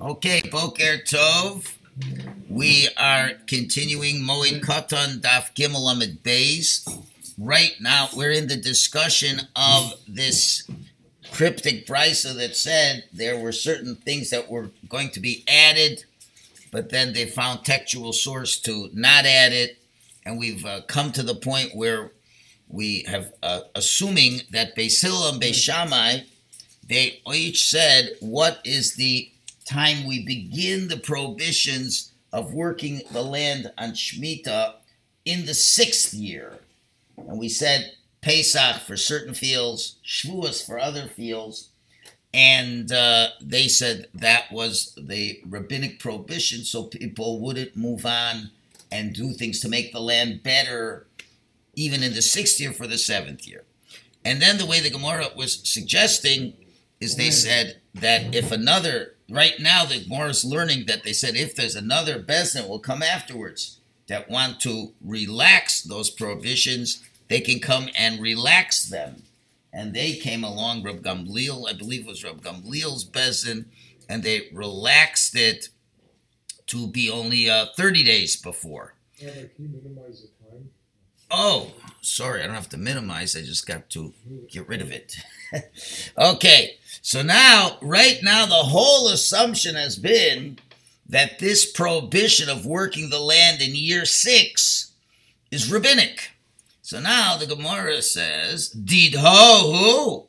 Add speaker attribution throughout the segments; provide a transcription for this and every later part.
Speaker 1: Okay, Boker Tov. We are continuing Moed Katan Daf Gimel Amid Beis. Right now, we're in the discussion of this cryptic brisa that said there were certain things that were going to be added, but then they found textual source to not add it, and we've uh, come to the point where we have uh, assuming that Hillel and Beis Shammai, they each said what is the time we begin the prohibitions of working the land on Shemitah in the sixth year. And we said Pesach for certain fields, Shavuos for other fields, and uh, they said that was the rabbinic prohibition so people wouldn't move on and do things to make the land better even in the sixth year for the seventh year. And then the way the Gemara was suggesting is they said that if another, right now the Gemara is learning that they said if there's another Bezdin will come afterwards that want to relax those prohibitions, they can come and relax them. And they came along, Rab Gamliel, I believe it was Rab Gamliel's Bezdin, and they relaxed it to be only uh, 30 days before.
Speaker 2: Yeah, can you minimize the time?
Speaker 1: Oh, sorry, I don't have to minimize. I just got to get rid of it. okay, so now, right now, the whole assumption has been that this prohibition of working the land in year six is rabbinic. So now the Gemara says, Did ho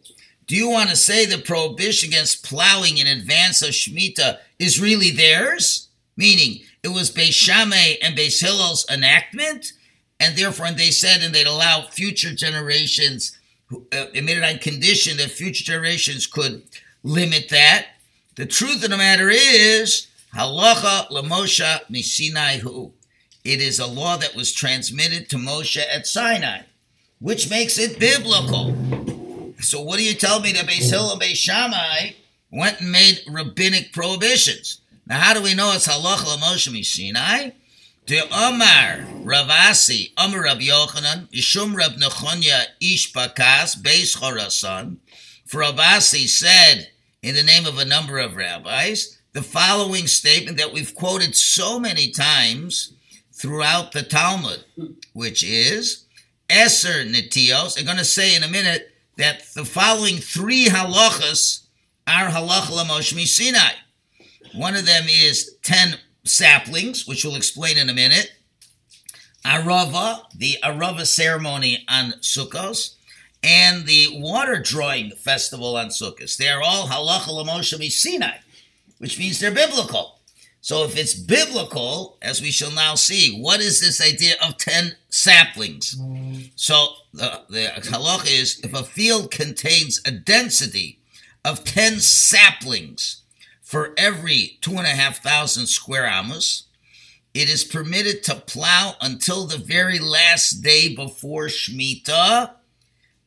Speaker 1: Do you want to say the prohibition against plowing in advance of Shemitah is really theirs? Meaning, it was Beis Shammai and Beis Hillel's enactment? and therefore, and they said, and they'd allow future generations, uh, they made it on condition that future generations could limit that. The truth of the matter is, halacha lemosha misinai hu. It is a law that was transmitted to Moshe at Sinai, which makes it biblical. So what do you tell me that Beis Hillel and Beis went and made rabbinic prohibitions? Now, how do we know it's halacha lemosha misinai? The Omar Rav Asi, Omar Rav Yochanan, Ishum Rav Nechonya Ish Bakas, Beis Chorasan. Rav Asi said, in the name of a number of rabbis, the following statement that we've quoted so many times throughout the Talmud, which is Eser Netios. I'm going to say in a minute that the following three halachas are halacha Moshe Sinai. One of them is 10 saplings, which we'll explain in a minute. Arava, the Arava ceremony on Sukkos, and the water drawing festival on Sukkos. They are all halacha l'moshe Sinai, which means they're biblical. So if it's biblical, as we shall now see, what is this idea of 10 saplings? So the, the halacha is if a field contains a density of 10 saplings, for every two and a half thousand square amos, it is permitted to plow until the very last day before Shemitah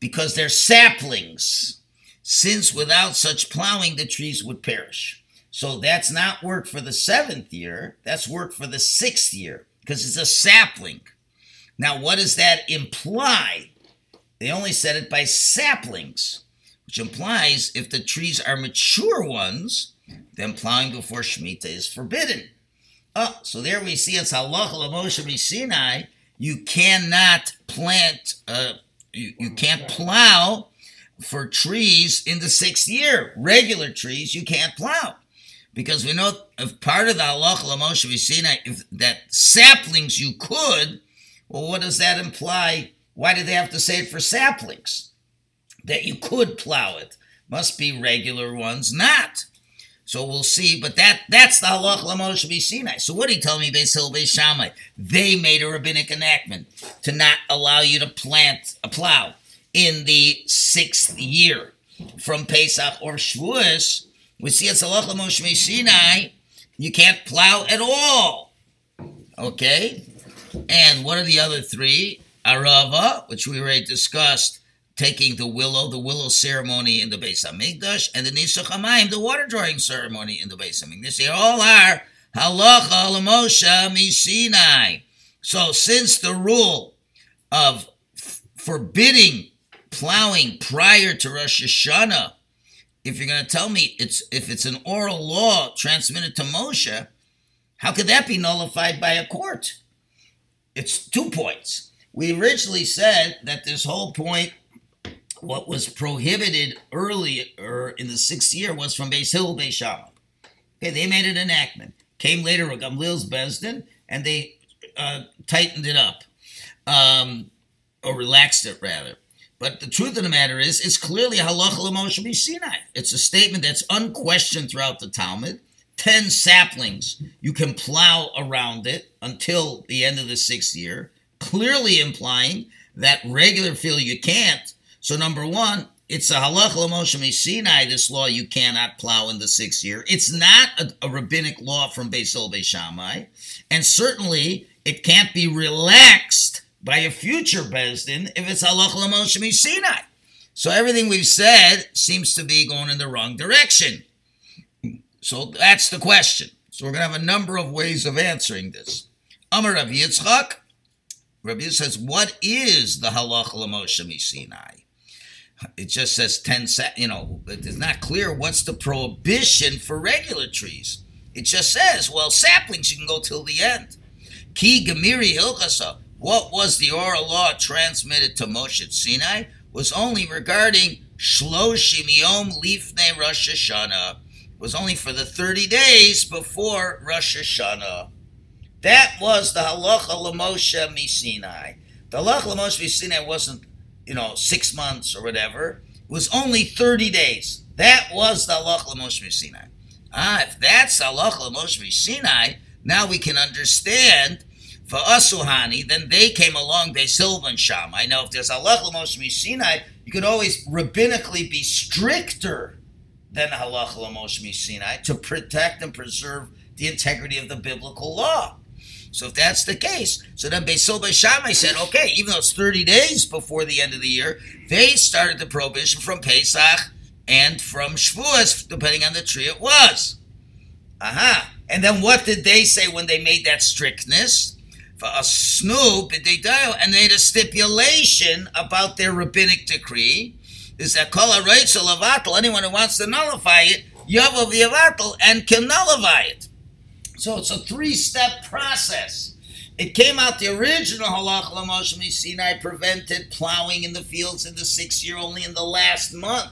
Speaker 1: because they're saplings, since without such plowing, the trees would perish. So that's not work for the seventh year, that's work for the sixth year because it's a sapling. Now, what does that imply? They only said it by saplings, which implies if the trees are mature ones, then plowing before Shemitah is forbidden. Oh, so there we see it's halacha l'moshe Sinai. You cannot plant, uh, you, you can't plow for trees in the sixth year. Regular trees you can't plow. Because we know if part of the halacha l'moshe Sinai, if that saplings you could, well, what does that imply? Why did they have to say it for saplings? That you could plow it. Must be regular ones not. So we'll see. But that that's the halach lamoshe Sinai. So what do you tell me, Beis Hillel, Beis Shammai? They made a rabbinic enactment to not allow you to plant a plow in the sixth year from Pesach or Shavuos. We see it's halach lamoshe Sinai. You can't plow at all. Okay. And what are the other three? Arava, which we already discussed, taking the willow, the willow ceremony in the Beis Hamikdash, and the Nisuch Hamayim, the water drawing ceremony in the Beis Hamikdash. They all are halacha l'moshe misinai. So since the rule of forbidding plowing prior to Rosh Hashanah if you're going to tell me it's if it's an oral law transmitted to Moshe, how could that be nullified by a court? It's two points. We originally said that this whole point, what was prohibited earlier in the sixth year, was from Beis Hill, Beis Shammai. Okay, they made an enactment. Came later with Gamliel's Besdin, and they uh, tightened it up, um, or relaxed it rather. But the truth of the matter is, it's clearly halacha l'Moshe Sinai. It's a statement that's unquestioned throughout the Talmud. Ten saplings, you can plow around it until the end of the sixth year, clearly implying that regular field you can't. So number one, it's a halacha l'Moshe Sinai, this law you cannot plow in the sixth year. It's not a, a rabbinic law from Beis Hillel Shammai, and certainly it can't be relaxed by a future Besdin if it's halacha l'Moshe Sinai. So everything we've said seems to be going in the wrong direction. So that's the question. So we're going to have a number of ways of answering this. Amar Rabbi Yitzchak, Rabbi Yitzchak says, what is the halacha l'Moshe Sinai? It just says 10, you know, it's not clear what's the prohibition for regular trees. It just says, well, saplings you can go till the end. Ki Gemiri Hilchasa, what was the oral law transmitted to Moshe Sinai was only regarding Shloshim Yom Lifnei Rosh Hashanah. Was only for the 30 days before Rosh Hashanah. That was the halacha l'Moshe Sinai. The halacha l'Moshe Sinai wasn't, you know, six months or whatever. It was only 30 days. That was the halacha l'Moshe Sinai. Ah, if that's the halacha l'Moshe Sinai, now we can understand for Asuhani, then they came along, they Silvan Sham. I know if there's halach l'Moshe Sinai, you could always rabbinically be stricter than halach l'Moshe Sinai to protect and preserve the integrity of the biblical law. So if that's the case, so then Beisil Beishamai said, okay, even though it's 30 days before the end of the year, they started the prohibition from Pesach and from Shavuos, depending on the tree it was. Aha. And then what did they say when they made that strictness? For a snoop, they dial, and they made a stipulation about their rabbinic decree. Is that kol lavatal? Anyone who wants to nullify it, yavav yavatal, and can nullify it. So it's a three-step process. It came out the original halach l'Moshe Sinai prevented plowing in the fields in the sixth year only in the last month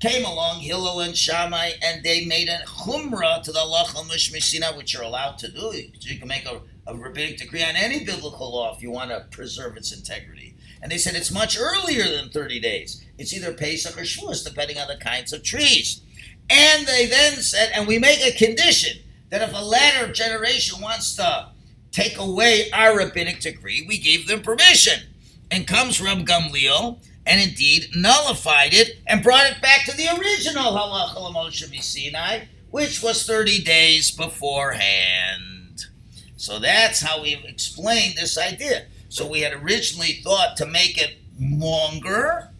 Speaker 1: came along Hillel and Shammai, and they made a chumrah to the halacha mishmishina, which you're allowed to do. You can make a, a rabbinic decree on any biblical law if you want to preserve its integrity. And they said it's much earlier than 30 days. It's either Pesach or Shavuos, depending on the kinds of trees. And they then said, and we make a condition that if a latter generation wants to take away our rabbinic decree, we gave them permission. And comes from Gamliel, and indeed nullified it and brought it back to the original halacha Moshe Sinai, which was 30 days beforehand. So that's how we've explained this idea. So we had originally thought to make it longer.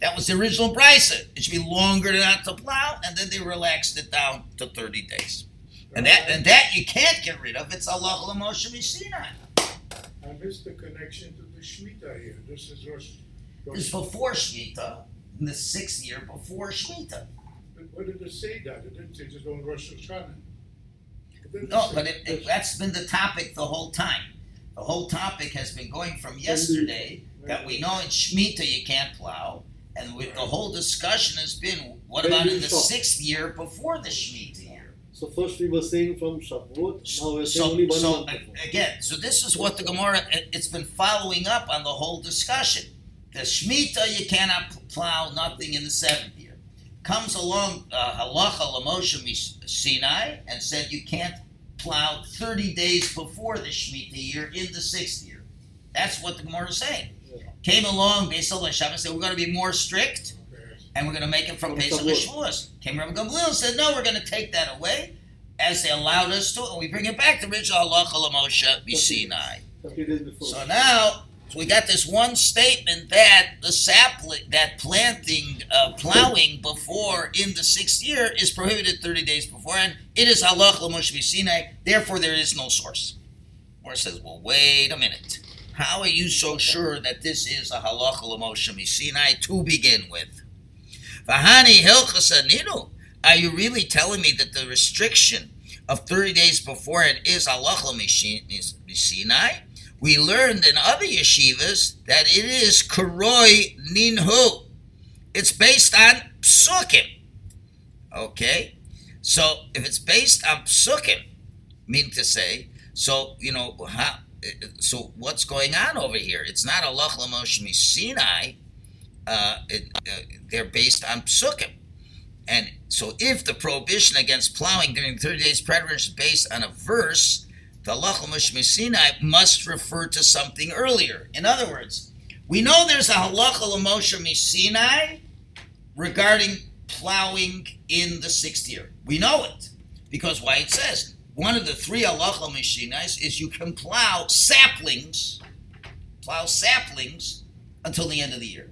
Speaker 1: That was the original price. It should be longer not to plow, and then they relaxed it down to 30 days. And that and that you can't get rid of. It's Allah Moshe Sinai.
Speaker 2: I missed the connection to the Shemitah here. This is Rosh
Speaker 1: is before Shemitah, in the sixth year before Shemitah.
Speaker 2: But what did it say that? It didn't say just on Rosh Hashanah.
Speaker 1: No, but it, it, that's been the topic the whole time. The whole topic has been going from yesterday that we know in Shemitah you can't plow, and with the whole discussion has been what about in the sixth year before the Shemitah?
Speaker 3: So first we were saying from Shavuot, now we're saying
Speaker 1: So,
Speaker 3: only one
Speaker 1: so
Speaker 3: month before.
Speaker 1: again, so this is what the Gemara it, it's been following up on the whole discussion. The Shemitah, you cannot plow nothing in the seventh year. Comes along uh, Halacha Lamoshe Sinai and said you can't plow 30 days before the Shemitah year in the sixth year. That's what the Gemara is saying.
Speaker 3: Yeah.
Speaker 1: Came along, Beisal Hashem, and said we're going to be more strict and we're going to make it from Pesach. Shavuos. Came Rabbi Gamliel and said, no, we're going to take that away as they allowed us to, and we bring it back to original Halacha Lamoshe Sinai.
Speaker 3: 30 days before.
Speaker 1: So now so we got this one statement that the sapling, that planting, uh, plowing before in the sixth year is prohibited 30 days before, and it is halach l'Moshe Sinai, therefore there is no source. Or says, well, wait a minute. How are you so sure that this is a halach l'Moshe Sinai to begin with? Vahani hilchasa ninu. Are you really telling me that the restriction of 30 days before it is halacha Sinai? We learned in other yeshivas that it is karoi ninhu. It's based on psukim. Okay? So if it's based on psukim, mean to say, so, you know, so what's going on over here? It's not Allah Moshe Sinai. Uh, it, uh, they're based on psukim. And so if the prohibition against plowing during 30 days preterist is based on a verse, the Moshe Sinai must refer to something earlier. In other words, we know there's a halacha Moshe Sinai regarding plowing in the sixth year. We know it because why it says one of the three halacha mishinas is you can plow saplings, plow saplings until the end of the year.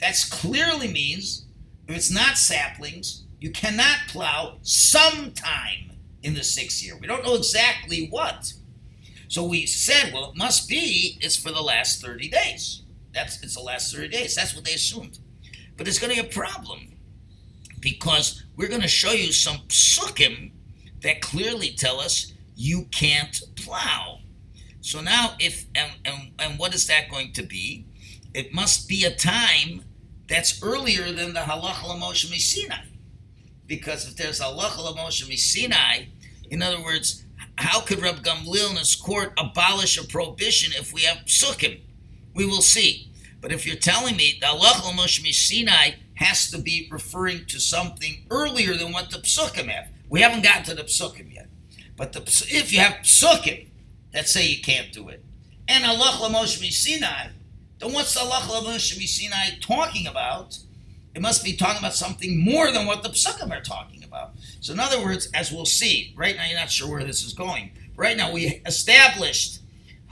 Speaker 1: That clearly means if it's not saplings, you cannot plow sometime in the sixth year. We don't know exactly what. So we said, well, it must be it's for the last 30 days. That's it's the last 30 days. That's what they assumed. But it's going to be a problem because we're going to show you some psukim that clearly tell us you can't plow. So now, if and, and, and what is that going to be? It must be a time that's earlier than the halacha l'moshe Sinai, because if there's halacha l'moshe Sinai, in other words, how could Reb Gamliel in his court abolish a prohibition if we have psukim? We will see. But if you're telling me the halacha l'moshe Sinai has to be referring to something earlier than what the psukim have, we haven't gotten to the psukim yet. But the, if you have psukim that say you can't do it, and Allah Moshe Sinai, then what's Allah Moshe Sinai talking about? It must be talking about something more than what the psukim are talking about. So, in other words, as we'll see, right now you're not sure where this is going. Right now we established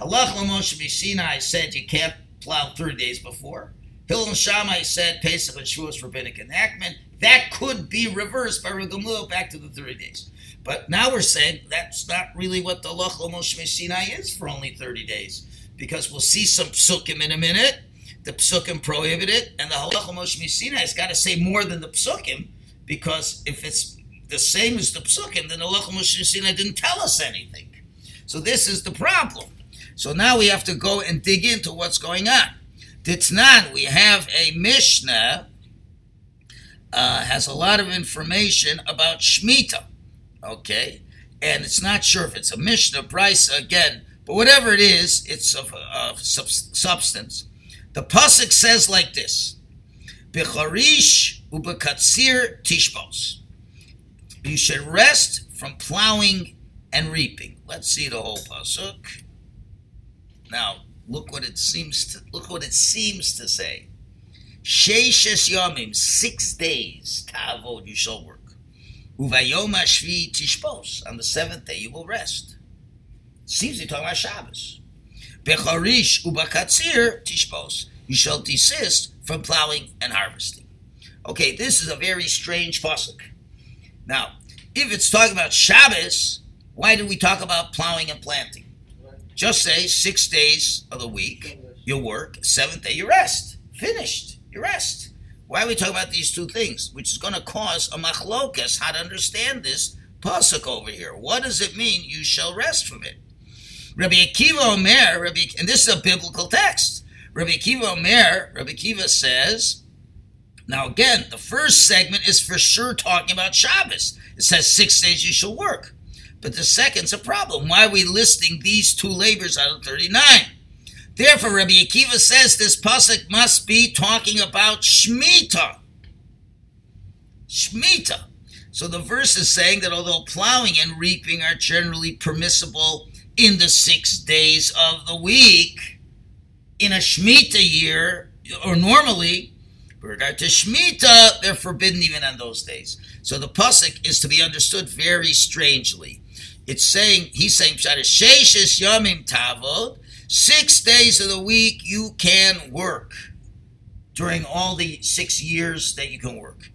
Speaker 1: Halach Moshe Sinai said you can't plow 30 days before. Hillel and Shammai said Pesach and Shavuos rabbinic enactment. That could be reversed by Reb Gamliel back to the 30 days. But now we're saying that's not really what the Lach Moshe Sinai is for only 30 days. Because we'll see some psukim in a minute. The psukim prohibit it, and the Halach Moshe Sinai has got to say more than the psukim, because if it's the same as the psukim, then the Halach Moshe Sinai didn't tell us anything. So this is the problem. So now we have to go and dig into what's going on. Ditnan, we have a Mishnah uh, has a lot of information about Shemitah. Okay? And it's not sure if it's a Mishnah, Price again, but whatever it is, it's of, of substance. The Pasuk says like this Becharish ubekatsir tishbos. You should rest from plowing and reaping. Let's see the whole Pasuk. Now, look what it seems to look what it seems to say. Sheishes yomim, six days, ta'avod, you shall work. Uvayom ashvi tishpos, on the seventh day you will rest. Seems to be talking about Shabbos. Becharish ubakatzir tishpos, you shall desist from plowing and harvesting. Okay, this is a very strange pasuk. Now, if it's talking about Shabbos, why did we talk about plowing and planting? Just say six days of the week you work, seventh day you rest. Finished you rest. Why are we talking about these two things? Which is going to cause a machlokas how to understand this pasuk over here. What does it mean? You shall rest from it. Rabbi Akiva Omer, Rabbi, and this is a biblical text. Rabbi Akiva Omer, Rabbi Akiva says, now again, the first segment is for sure talking about Shabbos. It says six days you shall work. But the second's a problem. Why are we listing these two labors out of 39? Therefore, Rabbi Akiva says this pasuk must be talking about Shemitah. Shemitah. So the verse is saying that although plowing and reaping are generally permissible in the six days of the week, in a Shemitah year, or normally, with regard to Shemitah, they're forbidden even on those days. So the pasuk is to be understood very strangely. It's saying, he's saying, Tavod, Six days of the week you can work during all the six years that you can work.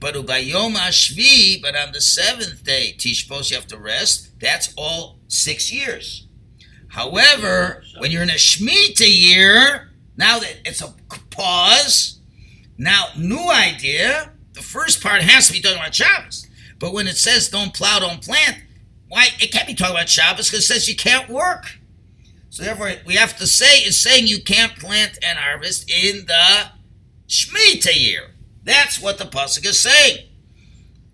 Speaker 1: But but on the seventh day, tishpos, you have to rest. That's all six years. However, when you're in a Shemitah year, now that it's a pause, Now, new idea. The first part has to be talking about Shabbos. But when it says don't plow, don't plant, why it can't be talking about Shabbos because it says you can't work. So therefore, we have to say it's saying you can't plant and harvest in the Shemitah year. That's what the pasuk is saying.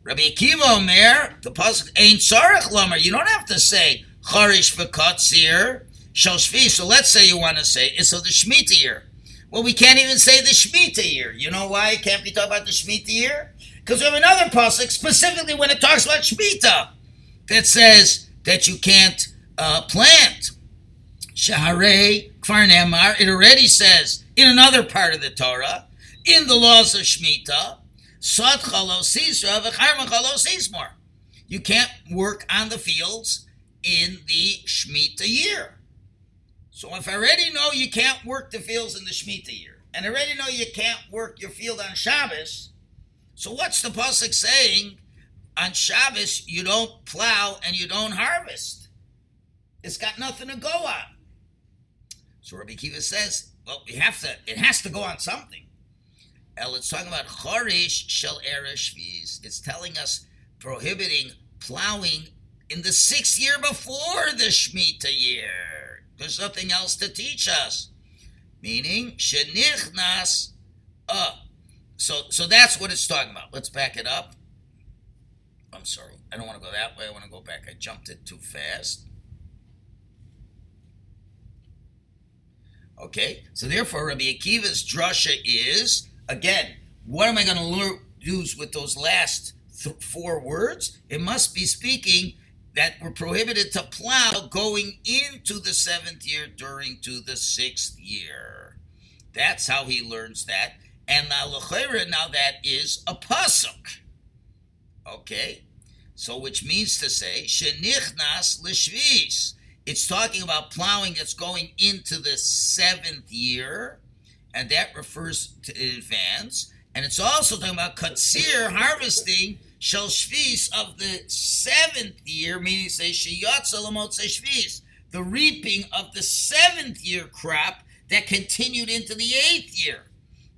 Speaker 1: Rabbi Akiva Omer, the pasuk ain't sarach lomer. You don't have to say charish v'katzir shel shvi. So let's say you want to say it's of the Shemitah year. Well, we can't even say the Shemitah year. You know why it can't be talking about the Shemitah year? Because we have another pasuk specifically when it talks about Shemitah that says that you can't uh, plant. Shaharei Kfar Nemar, it already says in another part of the Torah, in the laws of Shemitah, Sot chalos sisra v'charma chalos sismor. You can't work on the fields in the Shemitah year. So if I already know you can't work the fields in the Shemitah year, and I already know you can't work your field on Shabbos, so what's the pasuk saying? On Shabbos, you don't plow and you don't harvest. It's got nothing to go on. So Rabbi Kiva says, well, we have to. It has to go on something. El, it's talking about chorish shel eresh It's telling us prohibiting plowing in the sixth year before the Shemitah year. There's nothing else to teach us. Meaning, shenichnas. Uh, so, so that's what it's talking about. Let's back it up. I'm sorry. I don't want to go that way. I want to go back. I jumped it too fast. Okay, so therefore, Rabbi Akiva's drasha is again. What am I going to use with those last th- four words? It must be speaking that we're prohibited to plow going into the seventh year during to the sixth year. That's how he learns that. And now, now that is a pasuk. Okay, so which means to say shenichnas lishvis. It's talking about plowing that's going into the seventh year, and that refers to advance. And it's also talking about katsir harvesting shel shvis of the seventh year, meaning say sheyatza shvis, the reaping of the seventh year crop that continued into the eighth year.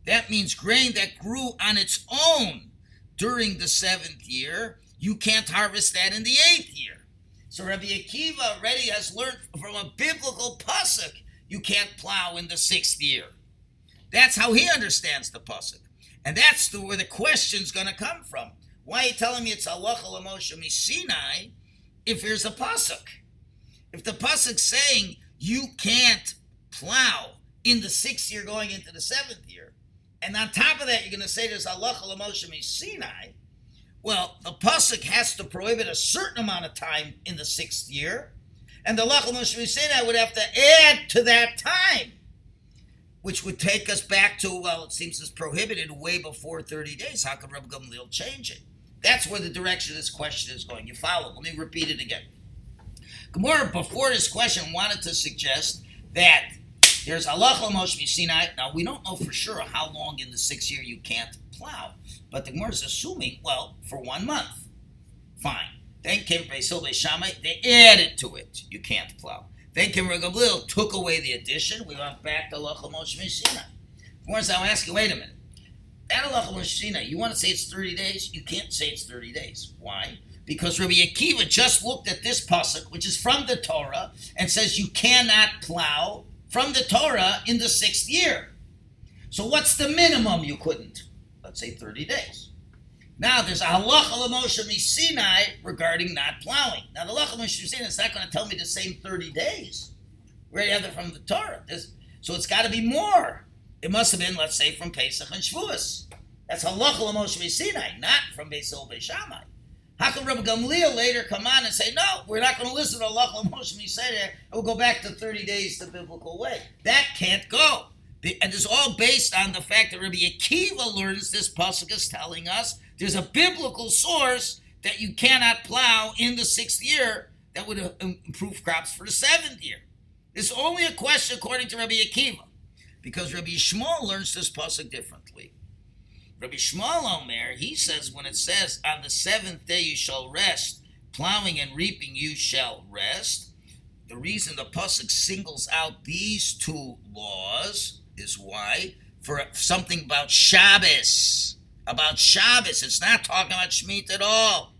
Speaker 1: That means grain that grew on its own during the seventh year. You can't harvest that in the eighth year. So Rabbi Akiva already has learned from a biblical pasuk you can't plow in the sixth year. That's how he understands the pasuk, and that's the, where the question's going to come from. Why are you telling me it's Allah Moshe Sinai if there's a pasuk? If the pasuk's saying you can't plow in the sixth year going into the seventh year, and on top of that you're going to say there's Allah Moshe Sinai, well, the pasuk has to prohibit a certain amount of time in the sixth year, and the Lachal Moshe would have to add to that time, which would take us back to well, it seems it's prohibited way before thirty days. How could Rabbi Gamliel change it? That's where the direction of this question is going. You follow? Let me repeat it again. Gemara before this question wanted to suggest that there's Allah Moshe Sinai. Now we don't know for sure how long in the sixth year you can't plow. But the Gemara is assuming, well, for one month. Fine. Then came Beisil Shammai, they added to it. You can't plow. Then came Reb Gamliel, took away the addition. We went back to Lachal Moshe Messina. Gemara's now asking, wait a minute. That Lachal Moshe you want to say it's 30 days? You can't say it's 30 days. Why? Because Rabbi Akiva just looked at this pasuk, which is from the Torah, and says you cannot plow from the Torah in the sixth year. So what's the minimum you couldn't? let's say 30 days. Now, there's a halacha Moshe Sinai regarding not plowing. Now, the halacha Moshe Sinai is not going to tell me the same 30 days. We already have it from the Torah. There's, so it's got to be more. It must have been, let's say, from Pesach and Shavuos. That's halacha Moshe Sinai, not from Beisil Beishamai. How can Rabbi Gamliel later come on and say, no, we're not going to listen to Allah Moshe Sinai, and we'll go back to 30 days the biblical way? That can't go and it's all based on the fact that Rabbi Akiva learns this pasuk is telling us there's a biblical source that you cannot plow in the sixth year that would uh, improve crops for the seventh year. It's only a question according to Rabbi Akiva, because Rabbi Yishmael learns this pasuk differently. Rabbi Yishmael Omer, he says when it says on the seventh day you shall rest, plowing and reaping you shall rest. The reason the pasuk singles out these two laws is why for something about Shabbos. About Shabbos. It's not talking about Shemitah at all.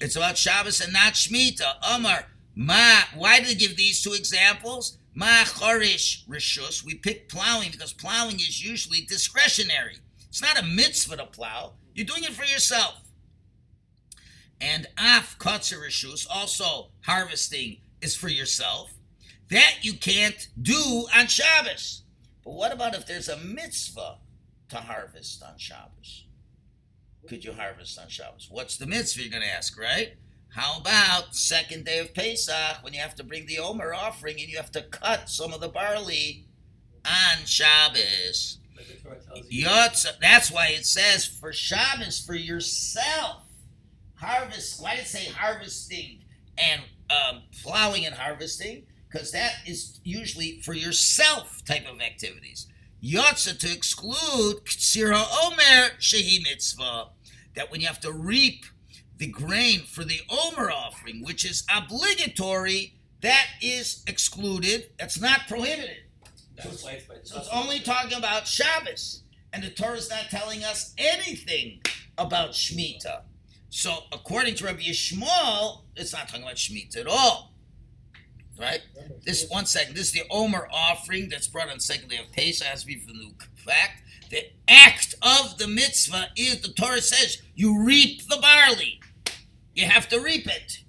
Speaker 4: It's
Speaker 1: about Shabbos and not Shemitah. Omar, ma, why did he give these two examples? Ma chorish rishus. We pick plowing because plowing is usually discretionary. It's not a mitzvah to plow. You're doing it for yourself. And af kotzer rishus, also harvesting is for yourself. That you can't do on Shabbos. But what about if there's a mitzvah to harvest on Shabbos? Could you harvest on Shabbos? What's the mitzvah you're going to ask, right? How about second day of Pesach when you have to bring the Omer offering and you have to cut some of the barley on Shabbos?
Speaker 4: But the Torah tells you.
Speaker 1: Yotza, that's why it says for Shabbos for yourself. Harvest. Why did it say harvesting and um, plowing and harvesting? Because that is usually for yourself type of activities. Yotza to exclude Ksira Omer Shehi Mitzvah. That when you have to reap the grain for the Omer offering, which is obligatory, that is excluded. That's not prohibited.
Speaker 4: That's why it's by
Speaker 1: So it's only talking about Shabbos. And the Torah is not telling us anything about Shemitah. So according to Rabbi Yishmael, it's not talking about Shemitah at all. Right? This one second. This is the Omer offering that's brought on second day of Pesach. Has to be for the fact. The act of the mitzvah is the Torah says you reap the barley. You have to reap it.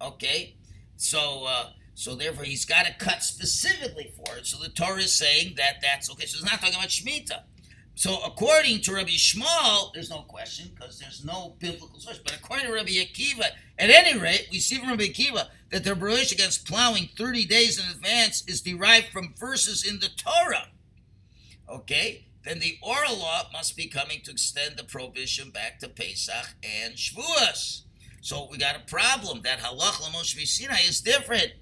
Speaker 1: Okay? So uh, so therefore he's got to cut specifically for it. So the Torah is saying that that's okay. So it's not talking about Shemitah. So according to Rabbi Yishmael, there's no question because there's no biblical source. But according to Rabbi Akiva, at any rate, we see from Rabbi Akiva that the prohibition against plowing 30 days in advance is derived from verses in the Torah. Okay? Then the oral law must be coming to extend the prohibition back to Pesach and Shavuos. So we got a problem. That halach l'moshe Sinai is different.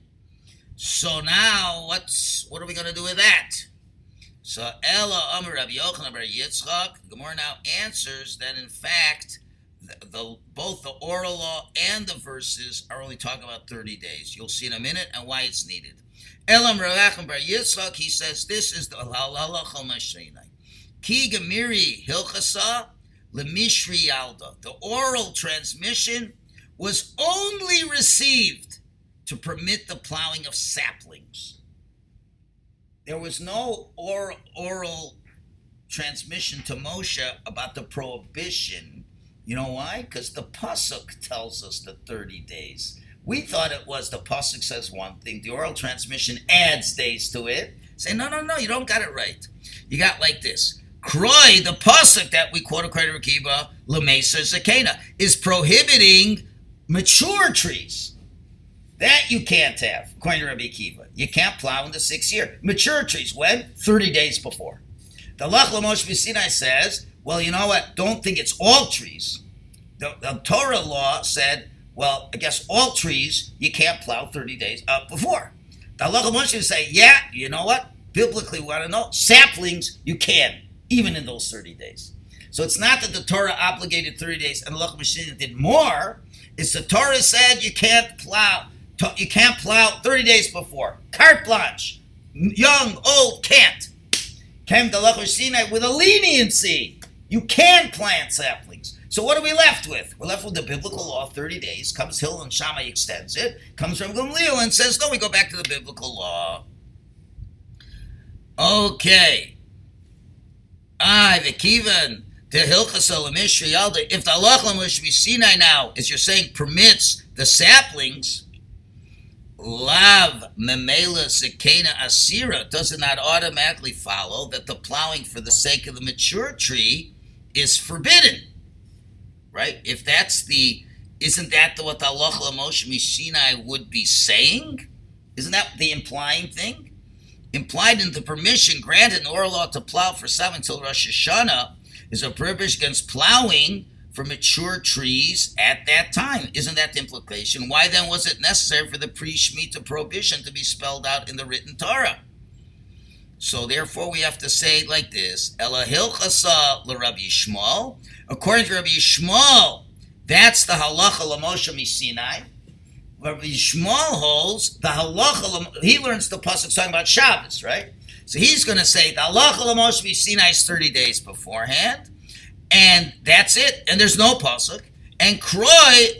Speaker 1: So now, what's what are we going to do with that? So Ella Amar Rabbi Yochanan Bar Yitzchak, Gemara now answers that in fact, the, the both the oral law and the verses are only talking about thirty days. You'll see in a minute and why it's needed. Elam Ravachim Bar Yitzchak, he says this is the halacha mashinai. Ki Gemiri Hilchasa Lemishri Yalda. The oral transmission was only received to permit the plowing of saplings. There was no oral, oral transmission to Moshe about the prohibition. You know why? Because the pasuk tells us the thirty days. We thought it was the pasuk says one thing. The oral transmission adds days to it. Say no, no, no. You don't got it right. You got like this. Kroy, the pasuk that we quote according to Rekiba, Lemesa Zakena, is prohibiting mature trees. That you can't have, according to Rabbi Akiva. You can't plow in the sixth year. Mature trees, when? 30 days before. The Lach Lamosh Sinai says, well, you know what? Don't think it's all trees. The, the Torah law said, well, I guess all trees you can't plow 30 days uh, before. The Lach Lamosh say, yeah, you know what? Biblically, we want to know saplings you can, even in those 30 days. So it's not that the Torah obligated 30 days and the Lach Lamosh did more. It's the Torah said you can't plow you can't plow 30 days before. Carte blanche. Young, old, can't. Came to Lech Sinai with a leniency. You can plant saplings. So what are we left with? We're left with the biblical law, 30 days. Comes Hill and Shammai extends it. Comes from Gamliel and says, no, we go back to the biblical law. Okay. Ah, the Kivan, the Hilchas. If the Allah Sinai now, as you're saying, permits the saplings, Lav memela sekena asira does it not automatically follow that the plowing for the sake of the mature tree is forbidden, right? If that's the, isn't that the, what the Allah Moshe Sinai would be saying? Isn't that the implying thing? Implied in the permission granted in oral law to plow for seven till Rosh Hashanah is a prohibition against plowing for mature trees at that time. Isn't that the implication? Why then was it necessary for the pre Shemitah prohibition to be spelled out in the written Torah? So therefore, we have to say it like this: Ela hilchasa l'Rabbi Yishmael. According to Rabbi Yishmael, that's the halacha l'Moshe Sinai. Rabbi Yishmael holds the halacha. He learns the pasuk talking about Shabbos, right? So he's going to say the halacha l'Moshe Sinai is 30 days beforehand, and that's it. And there's no pasuk. And Kroy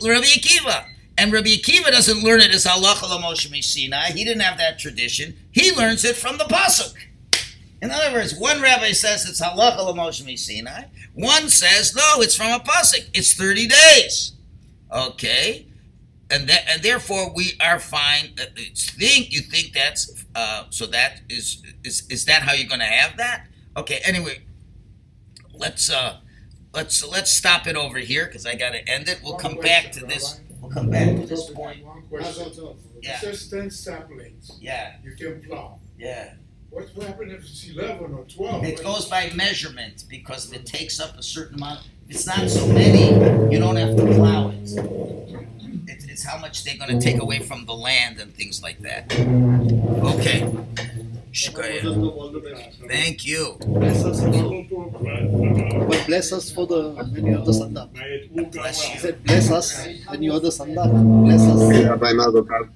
Speaker 1: Rabbi Akiva. And Rabbi Akiva doesn't learn it as halacha l'Moshe Sinai. He didn't have that tradition. He learns it from the pasuk. In other words, one rabbi says it's halacha l'Moshe Sinai. One says no, it's from a pasuk. It's 30 days. Okay and that, and therefore we are fine. uh, Think you think that's uh, so that is is is that how you're going to have that? Okay. Anyway, let's uh, let's let's stop it over here because I got to end it. We'll
Speaker 2: One
Speaker 1: come
Speaker 2: question,
Speaker 1: back to this.
Speaker 2: Rabbi.
Speaker 1: We'll come back to this point.
Speaker 2: One question.
Speaker 1: Yeah.
Speaker 2: It says ten saplings,
Speaker 1: Yeah,
Speaker 2: you can plow.
Speaker 1: yeah.
Speaker 2: What will happen if it's eleven or twelve?
Speaker 1: It goes by measurement because if it takes up a certain amount, if it's not so many, you don't have to plow it. It's, it's how much they're going to take away from the land and things like that. Okay. Shkoyach.
Speaker 3: Moses, all the best.
Speaker 1: Thank you.
Speaker 3: Bless us. But bless us for the when you have the sanda.
Speaker 1: Bless
Speaker 3: He
Speaker 1: you.
Speaker 3: said, bless us when you have the sanda. Bless us.
Speaker 5: Rabbi Mazel Tov.